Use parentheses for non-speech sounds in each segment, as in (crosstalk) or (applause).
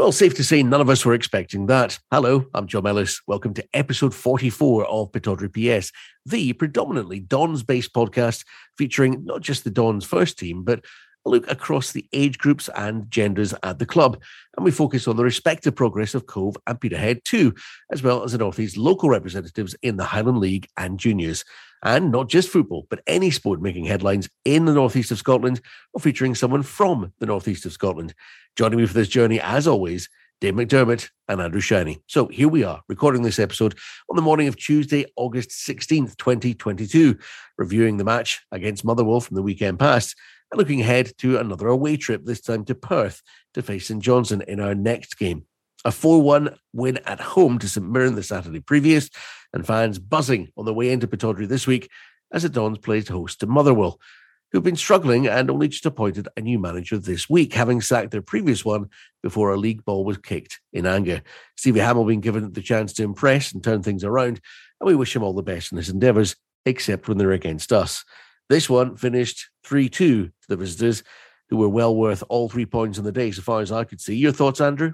Well, safe to say none of us were expecting that. Hello, I'm John Ellis. Welcome to episode 44 of Pittodrie PS, the predominantly Dons based podcast featuring not just the Dons first team, but a look across the age groups and genders at the club. And we focus on the respective progress of Cove and Peterhead too, as well as the North East local representatives in the Highland League and juniors. And not just football, but any sport making headlines in the northeast of Scotland or featuring someone from the northeast of Scotland. Joining me for this journey, as always, Dave McDermott and Andrew Shiny. So here we are, recording this episode on the morning of Tuesday, August 16th, 2022, reviewing the match against Motherwell from the weekend past and looking ahead to another away trip, this time to Perth to face St Johnstone in our next game. A 4 1 win at home to St Mirren the Saturday previous, and fans buzzing on the way into Pittodrie this week as the Dons played host to Motherwell, who've been struggling and only just appointed a new manager this week, having sacked their previous one before a league ball was kicked in anger. Stevie Hammell being given the chance to impress and turn things around, and we wish him all the best in his endeavours, except when they're against us. This one finished 3 2 to the visitors, who were well worth all three points on the day, so far as I could see. Your thoughts, Andrew?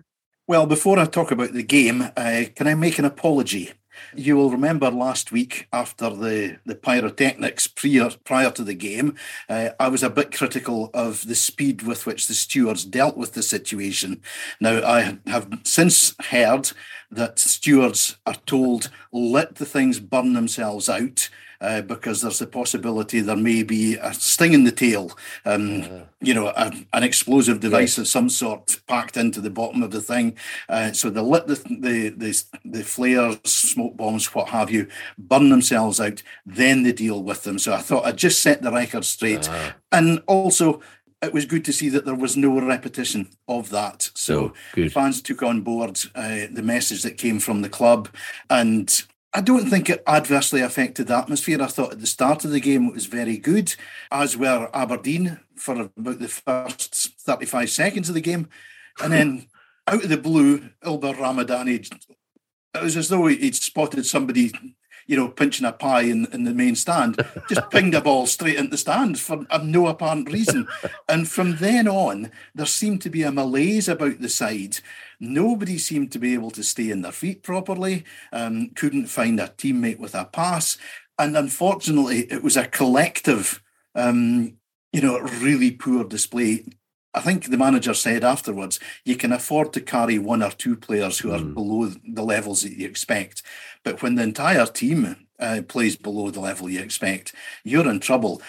Well, before I talk about the game, uh, can I make an apology? You will remember last week after the, the pyrotechnics prior, prior to the game, uh, I was a bit critical of the speed with which the stewards dealt with the situation. Now, I have since heard that stewards are told, let the things burn themselves out uh, because there's a possibility there may be a sting in the tail, um, uh you know, a, an explosive device of some sort packed into the bottom of the thing. Uh, so they let the, the, the, the flares, smoke bombs, what have you, burn themselves out, then they deal with them. So I thought I'd just set the record straight. uh And also, it was good to see that there was no repetition of that. So oh, fans took on board uh, the message that came from the club, and I don't think it adversely affected the atmosphere. I thought at the start of the game it was very good, as were Aberdeen for about the first 35 seconds of the game. And then out of the blue, Ylber Ramadani, it was as though he'd spotted somebody, you know, pinching a pie in, in the main stand, just (laughs) pinged a ball straight into the stand for no apparent reason. (laughs) And from then on, there seemed to be a malaise about the side Nobody seemed to be able to stay in their feet properly, um, couldn't find a teammate with a pass. And unfortunately, it was a collective, um, you know, really poor display. I think the manager said afterwards, you can afford to carry one or two players who are mm. below the levels that you expect. But when the entire team uh, plays below the level you expect, you're in trouble.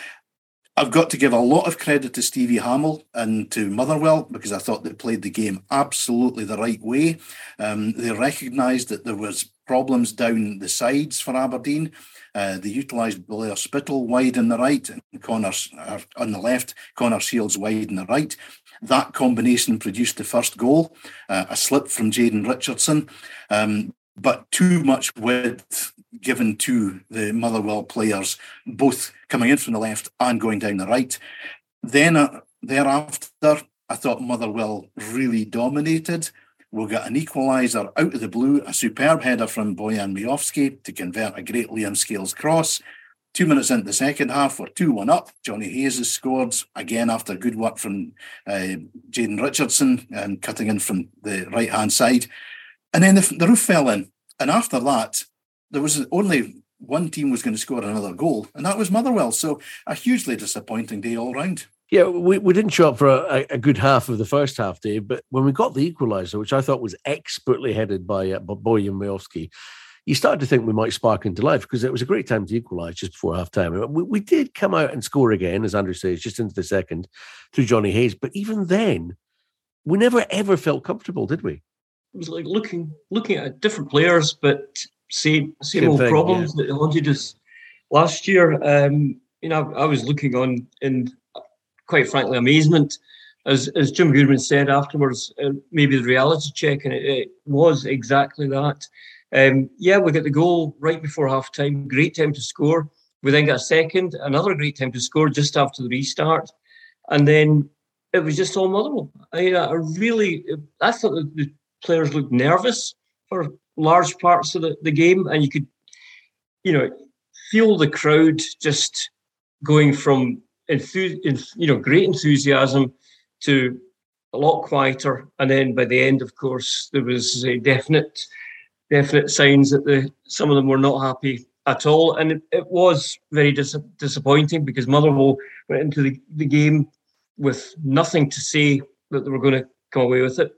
I've got to give a lot of credit to Stevie Hammell and to Motherwell because I thought they played the game absolutely the right way. Um, they recognised that there was problems down the sides for Aberdeen. Uh, they utilised Blair Spittal wide on the right and Connor uh, on the left, Connor Shields wide on the right. That combination produced the first goal, uh, a slip from Jayden Richardson. Um, but too much width given to the Motherwell players, both coming in from the left and going down the right. Then uh, thereafter, I thought Motherwell really dominated. We'll get an equaliser out of the blue, a superb header from Bojan Miovski to convert a great Liam Scales cross. Two minutes into the second half, we're 2 1 up. Johnny Hayes has scored again after good work from uh, Jayden Richardson and cutting in from the right hand side. And then the, the roof fell in. And after that, there was only one team was going to score another goal, and that was Motherwell. So a hugely disappointing day all round. Yeah, we, we didn't show up for a, a good half of the first half, Dave, but when we got the equaliser, which I thought was expertly headed by uh, Bojan Miovski, you started to think we might spark into life because it was a great time to equalise just before half time. We, we did come out and score again, as Andrew says, just into the second through Johnny Hayes. But even then, we never ever felt comfortable, did we? It was like looking looking at different players, but same same old thing, problems yeah. that haunted us last year. Um, you know, I, was looking on in quite frankly amazement, as as Jim Goodwin said afterwards. Uh, maybe the reality check, and it, it was exactly that. Um, yeah, we get the goal right before half time. Great time to score. We then got a second, another great time to score just after the restart, and then it was just all Motherwell. I, I really, I thought the players looked nervous for large parts of the, the game, and you could, you know, feel the crowd just going from enthusi- you know great enthusiasm to a lot quieter. And then by the end, of course, there was a definite, definite signs that the some of them were not happy at all. And it, it was very dis- disappointing because Motherwell went into the, the game with nothing to say that they were going to come away with it.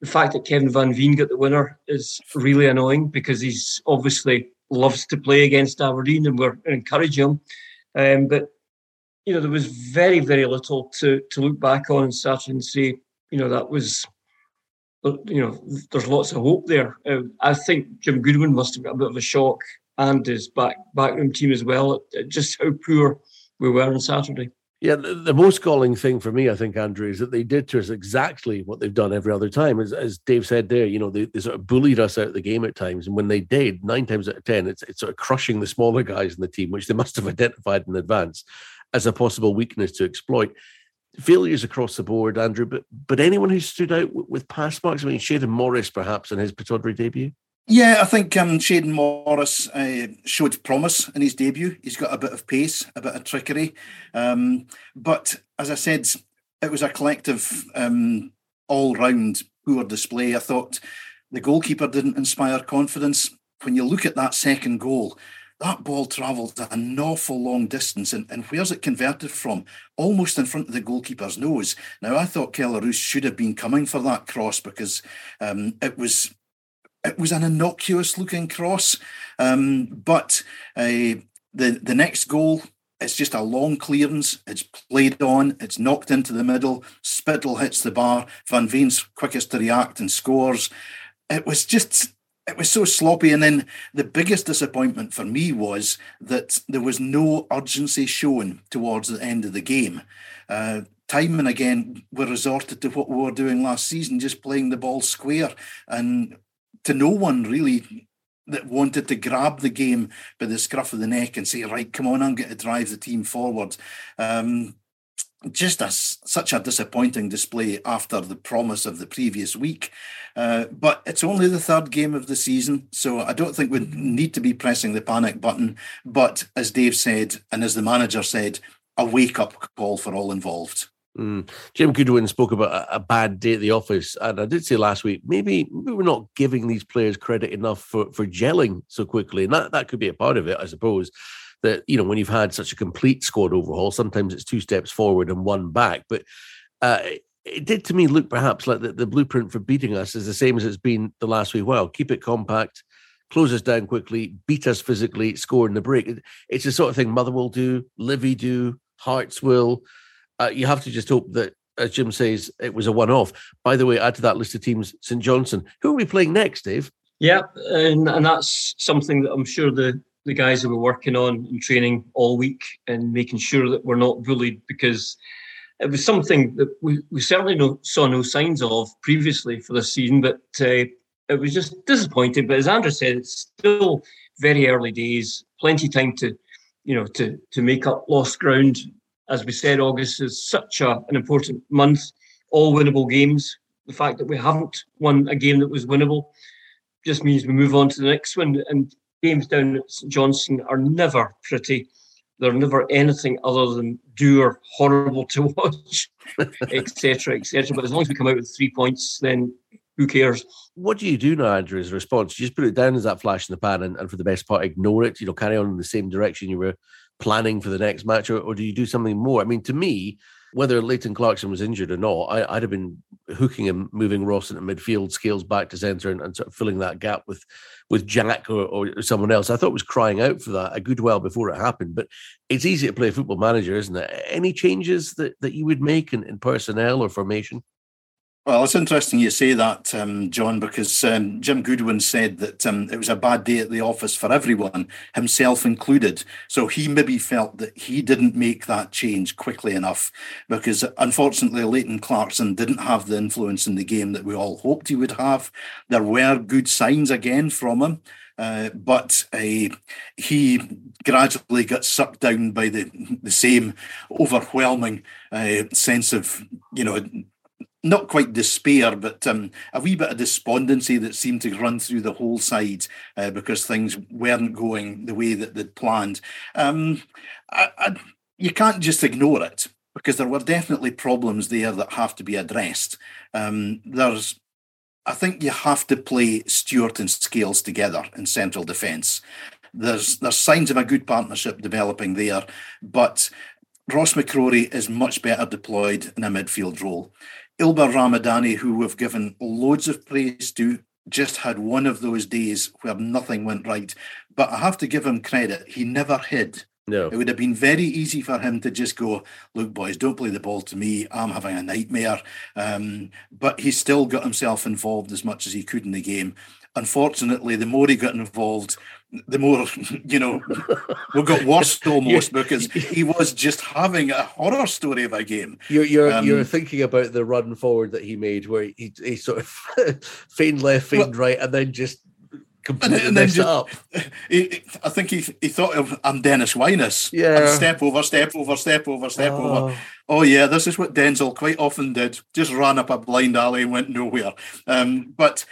The fact that Kevin Van Veen got the winner is really annoying because he's obviously loves to play against Aberdeen and we're encouraging him. Um, but you know, there was very, very little to to look back on and Saturday and say, you know, that was, you know, there's lots of hope there. Uh, I think Jim Goodwin must have got a bit of a shock and his back backroom team as well, at, just how poor we were on Saturday. Yeah, the, the, most galling thing for me, I think, Andrew, is that they did to us exactly what they've done every other time. As, as Dave said there, you know, they, they, sort of bullied us out of the game at times. And when they did, nine times out of 10, it's, it's sort of crushing the smaller guys in the team, which they must have (laughs) identified in advance as a possible weakness to exploit. Failures across the board, Andrew, but but anyone who stood out with, pass marks, I mean, Shayden Morris perhaps in his Pittodrie debut? Yeah, I think um, Shayden Morris uh, showed promise in his debut. He's got a bit of pace, a bit of trickery. Um, but as I said, it was a collective, um, all round poor display. I thought the goalkeeper didn't inspire confidence. When you look at that second goal, that ball travelled an awful long distance. And, and where's it converted from? Almost in front of the goalkeeper's nose. Now, I thought Kelle Roos should have been coming for that cross because um, it was it was an innocuous looking cross. Um, but uh, the the next goal, it's just a long clearance. It's played on. It's knocked into the middle. Spittal hits the bar. Van Veen's quickest to react and scores. It was just it was so sloppy. And then the biggest disappointment for me was that there was no urgency shown towards the end of the game. Uh, time and again, we resorted to what we were doing last season, just playing the ball square. And to no one really that wanted to grab the game by the scruff of the neck and say, right, come on, I'm going to drive the team forward. Um, just a, such a disappointing display after the promise of the previous week. Uh, but it's only the third game of the season, so I don't think we need to be pressing the panic button. But as Dave said, and as the manager said, a wake up call for all involved. Mm. Jim Goodwin spoke about a, a, bad day at the office, and I did say last week maybe, maybe we're not giving these players credit enough for for gelling so quickly, and that that could be a part of it, I suppose. That you know when you've had such a complete squad overhaul, sometimes it's two steps forward and one back, but. Uh, it did to me look perhaps like the, the blueprint for beating us is the same as it's been the last week. Well, keep it compact, close us down quickly, beat us physically, score in the break. It's the sort of thing Motherwell do, Livy do, Hearts will uh, you have to just hope that, as Jim says, it was a one off. By the way, add to that list of teams St Johnstone. Who are we playing next, Dave? Yeah, and, and that's something that I'm sure the, the guys have been working on and training all week and making sure that we're not bullied because it was something that we, we certainly no, saw no signs of previously for this season, but uh, it was just disappointing. But as Andrew said, it's still very early days, plenty time to, you know, to to make up lost ground as we said, August is such a, an important month. All winnable games. The fact that we haven't won a game that was winnable just means we move on to the next one. And games down at St Johnstone are never pretty. They're never anything other than dour, horrible to (laughs) watch, etc., etc. But as long as we come out with three points, then who cares? What do you do now, Andrew, as a response? You just put it down as that flash in the pan and, and for the best part, ignore it, you know, carry on in the same direction you were planning for the next match, or, or do you do something more? I mean, to me, whether Leighton Clarkson was injured or not, I, would have been hooking him, moving Ross into midfield, Scales back to centre, and, and, sort of filling that gap with with Jack or, or, someone else. I thought was crying out for that a good while before it happened. But it's easy to play football manager, isn't it? Any changes that, that you would make in, in personnel or formation? Well, it's interesting you say that, um, John, because um, Jim Goodwin said that um, it was a bad day at the office for everyone, himself included. So he maybe felt that he didn't make that change quickly enough because unfortunately, Leighton Clarkson didn't have the influence in the game that we all hoped he would have. There were good signs again from him. Uh, but uh, he gradually got sucked down by the the same overwhelming uh, sense of you know not quite despair, but um, a wee bit of despondency that seemed to run through the whole side uh, because things weren't going the way that they'd planned. Um, I, I, you can't just ignore it. because there were definitely problems there that have to be addressed. Um, there's, I think you have to play Stewart and Scales together in central defence. There's there's signs of a good partnership developing there, but Ross McCrorie is much better deployed in a midfield role. Ylber Ramadani, who we've given loads of praise to, just had one of those days where nothing went right. But I have to give him credit. He never hid. No. It would have been very easy for him to just go, look, boys, don't play the ball to me. I'm having a nightmare. Um, but he still got himself involved as much as he could in the game. Unfortunately, the more he got involved, the more, (laughs) you know, we got worse (laughs) almost because he was just having a horror story of a game. You're you're, um, you're thinking about the run forward that he made where he, he sort of (laughs) feigned left, feigned well, right, and then just completely and, and then just, up. He, I think he he thought of I'm Dennis Winus. Yeah. step over, step over, step over, step oh. over. Oh yeah, this is what Denzel quite often did. Just ran up a blind alley and went nowhere. Um, but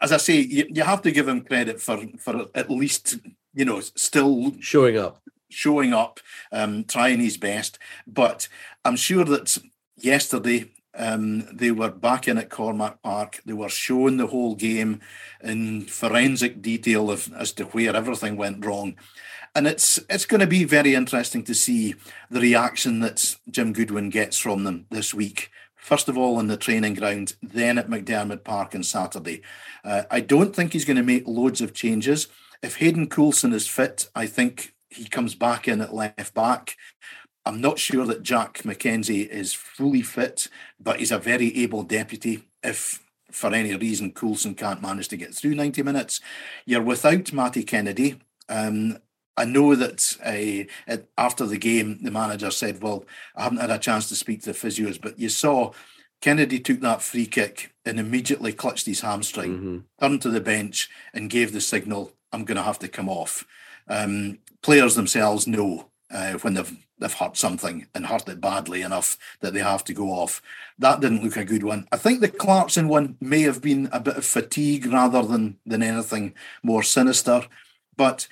as I say, you, you have to give him credit for for at least you know still showing up, showing up, um, trying his best. But I'm sure that yesterday um, they were back in at Cormack Park. They were showing the whole game in forensic detail of, as to where everything went wrong. And it's it's going to be very interesting to see the reaction that Jim Goodwin gets from them this week. First of all, in the training ground, then at McDiarmid Park on Saturday. Uh, I don't think he's going to make loads of changes. If Hayden Coulson is fit, I think he comes back in at left back. I'm not sure that Jack McKenzie is fully fit, but he's a very able deputy. If for any reason Coulson can't manage to get through 90 minutes, you're without Matty Kennedy. Um, I know that uh, after the game, the manager said, Well, I haven't had a chance to speak to the physios, but you saw Kennedy took that free kick and immediately clutched his hamstring, mm-hmm. turned to the bench, and gave the signal, I'm going to have to come off. Um, players themselves know uh, when they've they've hurt something and hurt it badly enough that they have to go off. That didn't look a good one. I think the Clarkson one may have been a bit of fatigue rather than than anything more sinister. But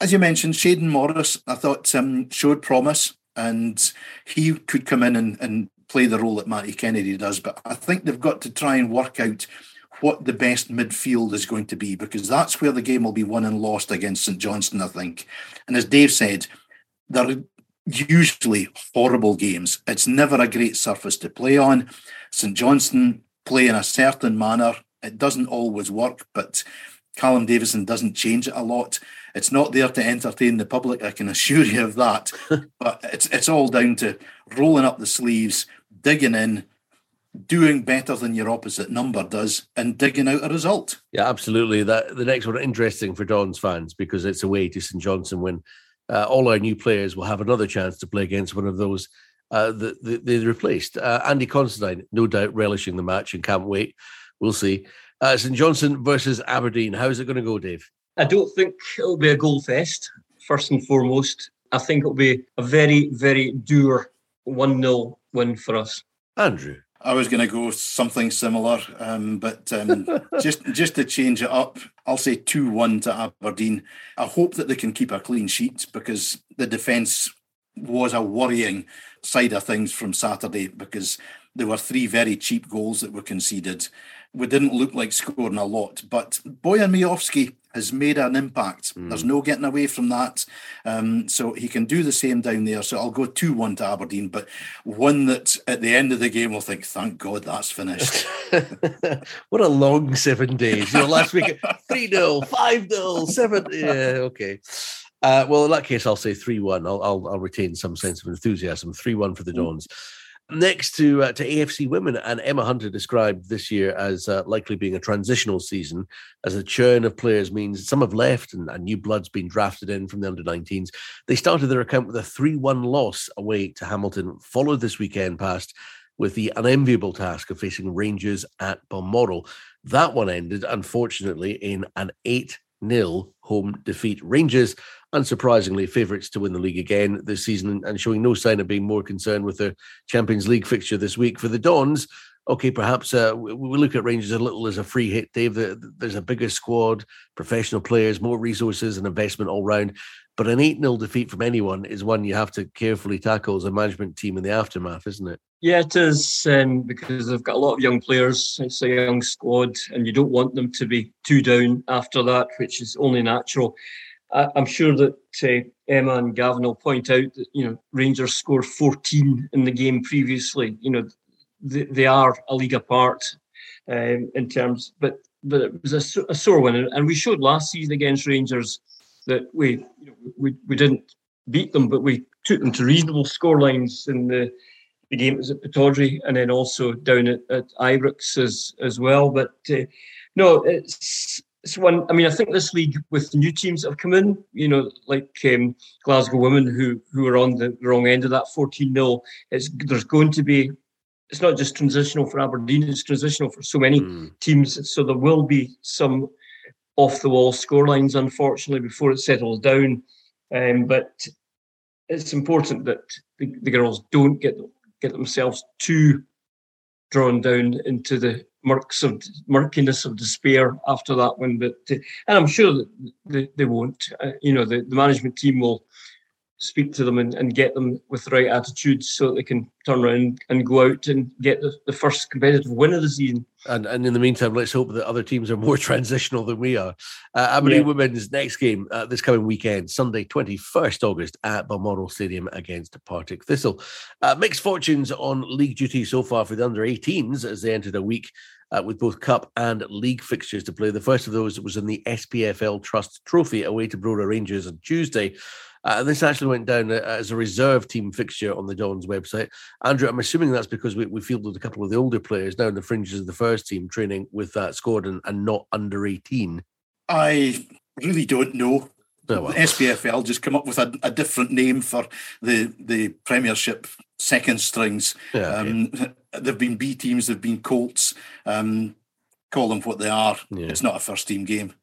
as you mentioned, Shayden Morris, I thought um, showed promise and he could come in and, and play the role that Matty Kennedy does. But I think they've got to try and work out what the best midfield is going to be because that's where the game will be won and lost against St Johnstone, I think. And as Dave said, they're usually horrible games. It's never a great surface to play on. St Johnstone play in a certain manner. It doesn't always work, but Callum Davidson doesn't change it a lot. It's not there to entertain the public, I can assure you of that. (laughs) but it's it's all down to rolling up the sleeves, digging in, doing better than your opposite number does, and digging out a result. Yeah, absolutely. That the next one interesting for Don's fans because it's away to St Johnstone when uh, all our new players will have another chance to play against one of those uh, that they replaced. Uh, Andy Considine, no doubt relishing the match and can't wait. We'll see. Uh, St Johnstone versus Aberdeen. How's it going to go, Dave? I don't think it'll be a goal fest, first and foremost. I think it'll be a very, very dour 1 0 win for us. Andrew. I was going to go something similar, um, but um, (laughs) just just to change it up, I'll say two one to Aberdeen. I hope that they can keep a clean sheet because the defence was a worrying side of things from Saturday because there were three very cheap goals that were conceded. We didn't look like scoring a lot, but Bojan Miovski has made an impact. Mm. There's no getting away from that. Um, so he can do the same down there. So I'll go 2 1 to Aberdeen, but one that at the end of the game will think, thank God that's finished. (laughs) what a long seven days. You know, last week (laughs) 3 0, 5 0, 7. Yeah, okay. Uh, well, in that case, I'll say 3 1. I'll, I'll, I'll, retain some sense of enthusiasm. 3 1 for the mm. Next to uh, to AFC women, and Emma Hunter described this year as uh, likely being a transitional season, as a churn of players means some have left and, and new blood's been drafted in from the under 19s. They started their account with a 3 1 loss away to Hamilton, followed this weekend past with the unenviable task of facing Rangers at Balmoral. That one ended, unfortunately, in an 8 0 home defeat. Rangers unsurprisingly, favourites to win the league again this season and showing no sign of being more concerned with the Champions League fixture this week. For the Dons, okay, perhaps uh, we look at Rangers a little as a free hit, Dave. There's a bigger squad, professional players, more resources and investment all round. But an 8 0 defeat from anyone is one you have to carefully tackle as a management team in the aftermath, isn't it? Yeah, it is um, because they've got a lot of young players. It's a young squad, and you don't want them to be too down after that, which is only natural. I, am sure that uh, Emma and Gavin will point out that you know Rangers scored 14 in the game previously. You know they, they are a league apart um, in terms, but but it was a, a sore one, and we showed last season against Rangers that we you know, we we didn't beat them, but we took them to reasonable score lines in the the game was at Pittodrie and then also down at, at Ibrox as as well. But uh, no, it's it's one. I mean, I think this league with new teams that have come in, you know, like um, Glasgow Women who who are on the wrong end of that 14 0 It's there's going to be. It's not just transitional for Aberdeen; it's transitional for so many mm. teams. So there will be some off the wall scorelines, unfortunately, before it settles down. Um, but it's important that the, the girls don't get get themselves too drawn down into the murks of murkiness of despair after that one. But uh, and I'm sure that they, they won't. Uh, you know, the, the management team will speak to them and, and get them with the right attitude so that they can turn around and go out and get the, the first competitive win of the season. And, and in the meantime, let's hope that other teams are more (laughs) transitional than we are. Uh, Aberdeen yeah. Women's next game uh, this coming weekend, Sunday, 21st August at Balmoral Stadium against Partick Thistle. Uh, mixed fortunes on league duty so far for the under 18s as they entered a week uh, with both cup and league fixtures to play. The first of those was in the SPFL Trust Trophy away to Brora Rangers on Tuesday. Uh, this actually went down uh, as a reserve team fixture on the Dons website. Andrew, I'm assuming that's because we, we fielded a couple of the older players now in the fringes of the first team training with that squad and, and not under 18. I really don't know. Oh, well. SPFL just come up with a, a, different name for the the Premiership second strings. Yeah, um, they've been B teams, they've been Colts. Um, call them what they are. Yeah. It's not a first team game.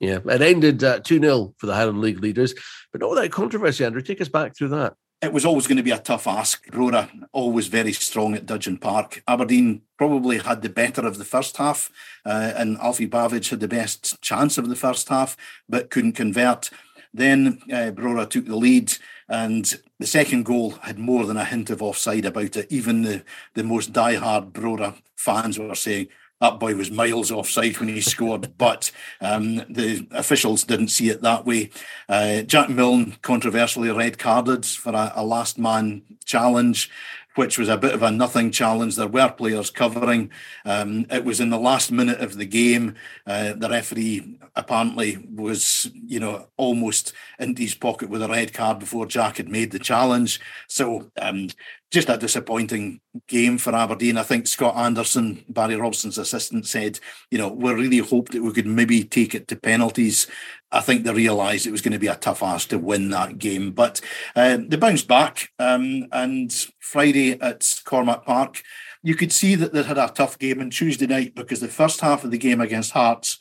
Yeah, it ended uh, 2 uh, 0 for the Highland League leaders, but all that controversy, Andrew. Take us back through that. It was always going to be a tough ask. Brora always very strong at Dudgeon Park. Aberdeen probably had the better of the first half, uh, and Alfie Bavidge had the best chance of the first half, but couldn't convert. Then uh, took the lead, and the second goal had more than a hint of offside about it. Even the, the most die-hard Brora fans were saying, that boy was miles offside when he scored, (laughs) but um, the officials didn't see it that way. Uh, Jack Milne controversially red carded for a, a last man challenge which was a bit of a nothing challenge. There were players covering. Um, it was in the last minute of the game. Uh, the referee apparently was, you know, almost into his pocket with a red card before Jack had made the challenge. So um, just a disappointing game for Aberdeen. I think Scott Anderson, Barry Robson's assistant, said, you know, we really hoped that we could maybe take it to penalties. I think they realised it was going to be a tough ask to win that game. But uh, they bounced back. Um, and Friday at Cormack Park, you could see that they had a tough game on Tuesday night because the first half of the game against Hearts,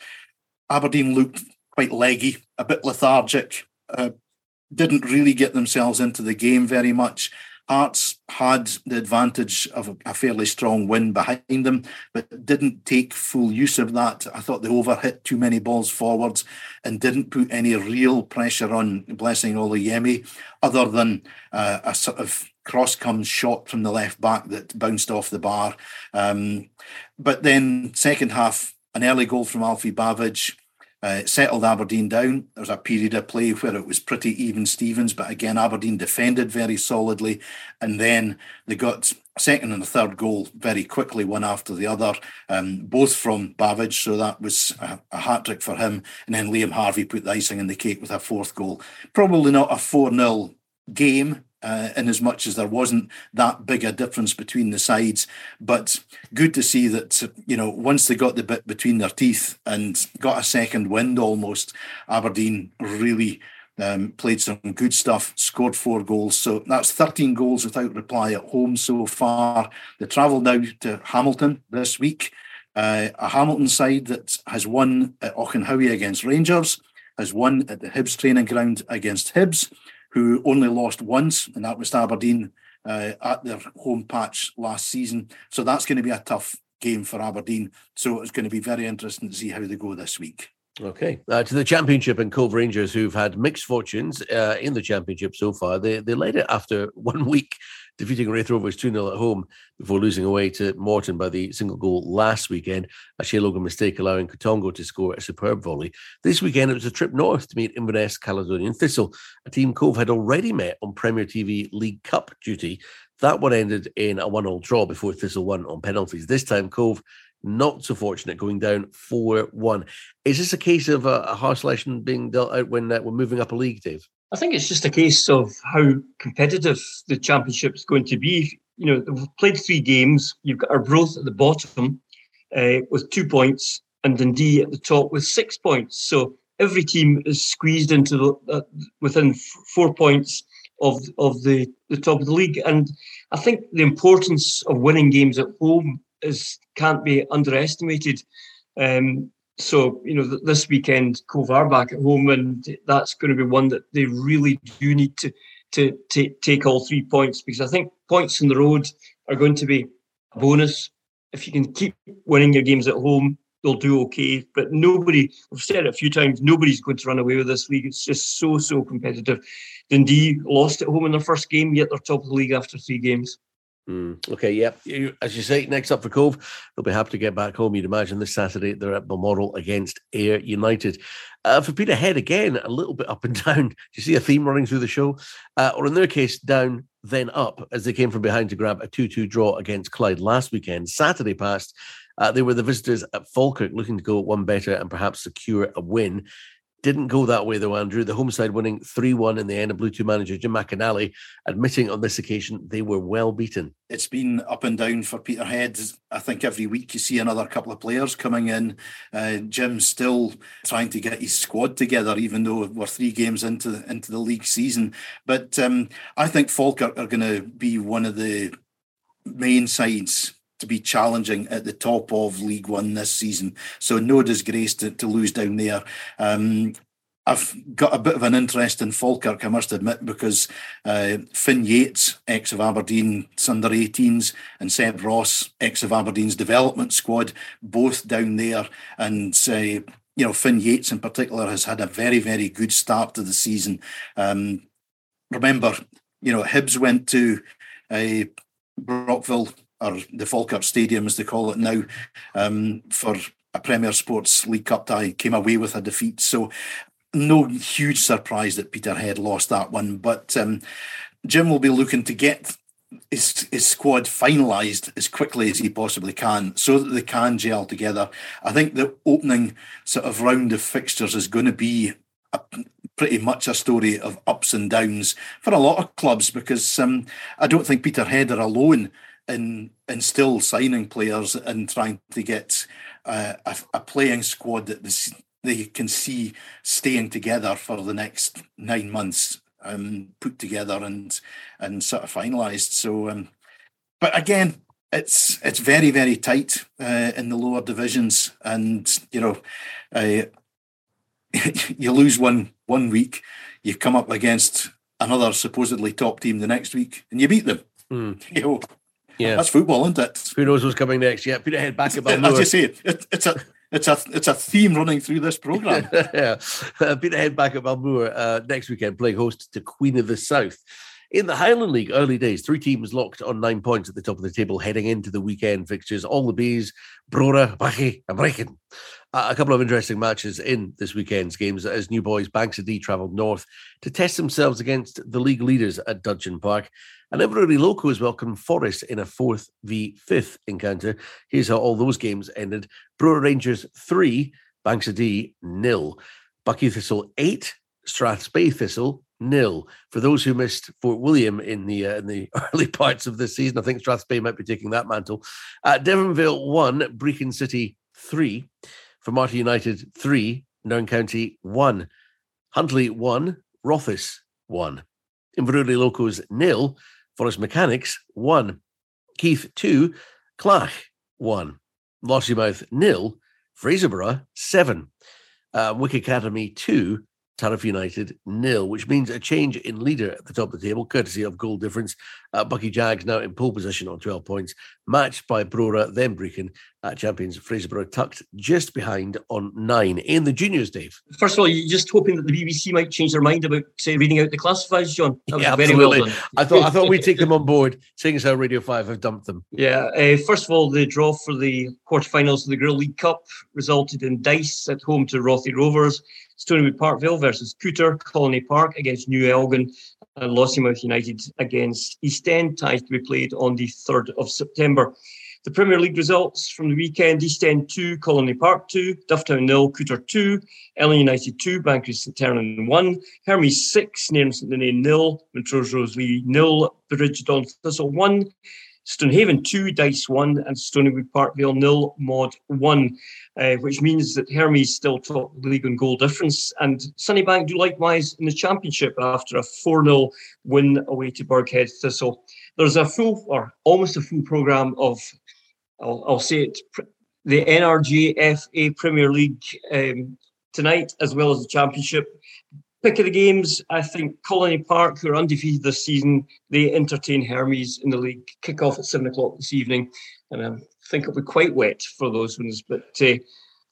Aberdeen looked quite leggy, a bit lethargic, uh, didn't really get themselves into the game very much. Hearts had the advantage of a, fairly strong win behind them, but didn't take full use of that. I thought they overhit too many balls forwards and didn't put any real pressure on Blessing Oluwayemi, other than uh, a sort of cross comes shot from the left back that bounced off the bar. Um, but then second half, an early goal from Alfie Bavidge uh, settled Aberdeen down. There was a period of play where it was pretty even Stevens, but again, Aberdeen defended very solidly. And then they got second and a third goal very quickly, one after the other, um, both from Bavidge. So that was a, a hat trick for him. And then Liam Harvey put the icing in the cake with a fourth goal. Probably not a 4 0 game uh, in as much as there wasn't that big a difference between the sides. But good to see that, you know, once they got the bit between their teeth and got a second wind almost, Aberdeen really um, played some good stuff, scored four goals. So that's 13 goals without reply at home so far. They travel now to Hamilton this week. Uh, a Hamilton side that has won at Auchenhowie against Rangers, has won at the Hibs training ground against Hibs who only lost once, and that was to Aberdeen uh, at their home patch last season. So that's going to be a tough game for Aberdeen. So it's going to be very interesting to see how they go this week. Okay, uh, to the championship and Cove Rangers, who've had mixed fortunes uh, in the championship so far. They they led it after (laughs) one week, defeating Raith Rovers 2 0 at home before losing away to Morton by the single goal last weekend. A Shay Logan mistake allowing Katongo to score a superb volley. This weekend, it was a trip north to meet Inverness Caledonian Thistle, a team Cove had already met on Premier TV League Cup duty. That one ended in a one all draw before Thistle won on penalties. This time, Cove not so fortunate going down 4 1. Is this a case of a, a harsh lesson being dealt out when uh, we're moving up a league, Dave? I think it's just a case of how competitive the championship is going to be. You know, we've played three games. You've got Arbroath at the bottom uh, with two points, and Dundee at the top with six points. So every team is squeezed into the, uh, within four points of of the, the top of the league. And I think the importance of winning games at home is can't be underestimated. Um, so you know this weekend, Cove are back at home, and that's going to be one that they really do need to to take take all three points because I think points on the road are going to be a bonus. If you can keep winning your games at home, they'll do okay. But nobody, I've said it a few times, nobody's going to run away with this league. It's just so so competitive. Dundee lost at home in their first game, yet they're top of the league after three games. Mm, okay, yep. You, as you say, next up for Cove, they'll be happy to get back home. You'd imagine this Saturday they're at Balmoral against Ayr United. Uh, for Peterhead, again, a little bit up and (laughs) down. Do you see a theme running through the show? Uh, or in their case, down, then up, as they came from behind to grab a 2 2 draw against Clyde last weekend. Saturday passed. Uh, they were the visitors at Falkirk looking to go one better and perhaps secure a win. Didn't go that way though, Andrew. The home side winning 3 1 in the end of Blue Toon manager Jim McInally admitting on this occasion they were well beaten. It's been up and down for Peterhead. I think every week you see another couple of players coming in. Uh, Jim's still trying to get his squad together, even though we're three games into into the league season. But um, I think Falkirk are going to be one of the main sides to be challenging at the top of League One this season. So no disgrace to, to lose down there. Um, I've got a bit of an interest in Falkirk, I must admit, because uh, Finn Yates, ex of Aberdeen under 18s, and Seb Ross, ex of Aberdeen's development squad, both down there. And uh, you know, Finn Yates in particular has had a very, very good start to the season. Um, remember, you know, Hibs went to uh, Brockville or the Falkirk Stadium, as they call it now, um, for a Premier Sports League Cup tie, came away with a defeat. So, no huge surprise that Peterhead lost that one. But um, Jim will be looking to get his, his squad finalised as quickly as he possibly can so that they can gel together. I think the opening sort of round of fixtures is going to be a, pretty much a story of ups and downs for a lot of clubs because um, I don't think Peterhead are alone in in still signing players and trying to get uh, a, a, playing squad that this, they can see staying together for the next nine months, um, put together and and sort of finalised. So, um, but again, it's it's very very tight uh, in the lower divisions, and you know, uh, (laughs) you lose one one week, you come up against another supposedly top team the next week, and you beat them. Mm. (laughs) You know, yeah, that's football, isn't it? Who knows what's coming next? Yeah, Peterhead back at Balmoor. As you say, it, it's a it's a it's a theme running through this program. (laughs) yeah, uh, Peterhead back at Balmoor uh, next weekend, playing host to Queen of the South. In the Highland League, early days, three teams locked on nine points at the top of the table heading into the weekend fixtures. All the Bees, Brora, Buckie, and Brechin. Uh, a couple of interesting matches in this weekend's games as new boys Banks o' Dee travelled north to test themselves against the league leaders at Dudgeon Park. And Inverurie Locos welcomed Forres in a fourth v fifth encounter. Here's how all those games ended: Brora Rangers three, Banks o' Dee nil, Buckie Thistle eight, Strathspey Thistle nil. For those who missed Fort William in the uh, in the (laughs) early parts of the season, I think Strathspey might be taking that mantle. Uh, Deveronvale one, Brechin City three, Marty United three, Nairn County one, Huntly one, Rothes one, Inverurie Locos nil, Forres Mechanics one, Keith two, Clach one, Lossiemouth nil, Fraserburgh seven, uh, Wick Academy two, Turriff United nil, which means a change in leader at the top of the table, courtesy of goal difference. Uh, Buckie Jags now in pole position on 12 points, matched by Brora, then Brechin, at champions Fraserburgh tucked just behind on nine. In the juniors, Dave. First of all, you're just hoping that the BBC might change their mind about say, reading out the classifieds, John. yeah, absolutely. Well I thought I thought we'd take them on (laughs) board, seeing as how Radio 5 have dumped them. Yeah. Uh, first of all, the draw for the quarterfinals of the Girl League Cup resulted in Dyce at home to Rothie Rovers. Stoneywood Parkvale versus Culter, Colony Park against New Elgin, and Lossiemouth United against East End, ties to be played on the 3rd of September. The Premier League results from the weekend East End 2, Colony Park 2, Dufftown nil, Culter 2, Ellon United 2, Banchory St Ternan 1, Hermes 6, Nairn St Ninian nil, Montrose Roselea nil, Bridgedon Thistle 1, Stonehaven 2, Dyce 1, and Stoneywood Parkvale nil, Maud 1, uh, which means that Hermes still top the league on goal difference. And Sunnybank do likewise in the championship after a 4 0 win away to Burghead Thistle. There's a full, or almost a full programme of, I'll, I'll, say it, the NRG Premier League um, tonight, as well as the championship pick of the games, I think Colony Park, who are undefeated this season, they entertain Hermes in the league. Kick off at seven o'clock this evening, and I think it'll be quite wet for those ones. But uh,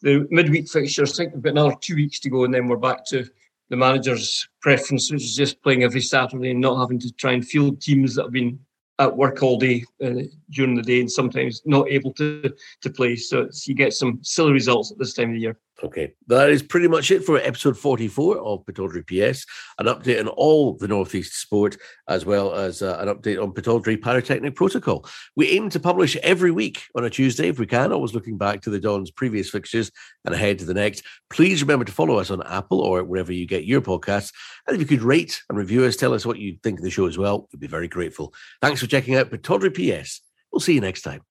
the midweek fixtures, I think we've got another two weeks to go, and then we're back to the manager's preference, which is just playing every Saturday and not having to try and field teams that have been at work all day uh, during the day and sometimes not able to to play. So you get some silly results at this time of the year. Okay, that is pretty much it for episode 44 of Pittodrie PS. An update on all the Northeast sport, as well as uh, an update on Pittodrie Pyrotechnic Protocol. We aim to publish every week on a Tuesday if we can, always looking back to the Don's previous fixtures and ahead to the next. Please remember to follow us on Apple or wherever you get your podcasts. And if you could rate and review us, tell us what you think of the show as well, we'd be very grateful. Thanks for checking out Pittodrie PS. We'll see you next time.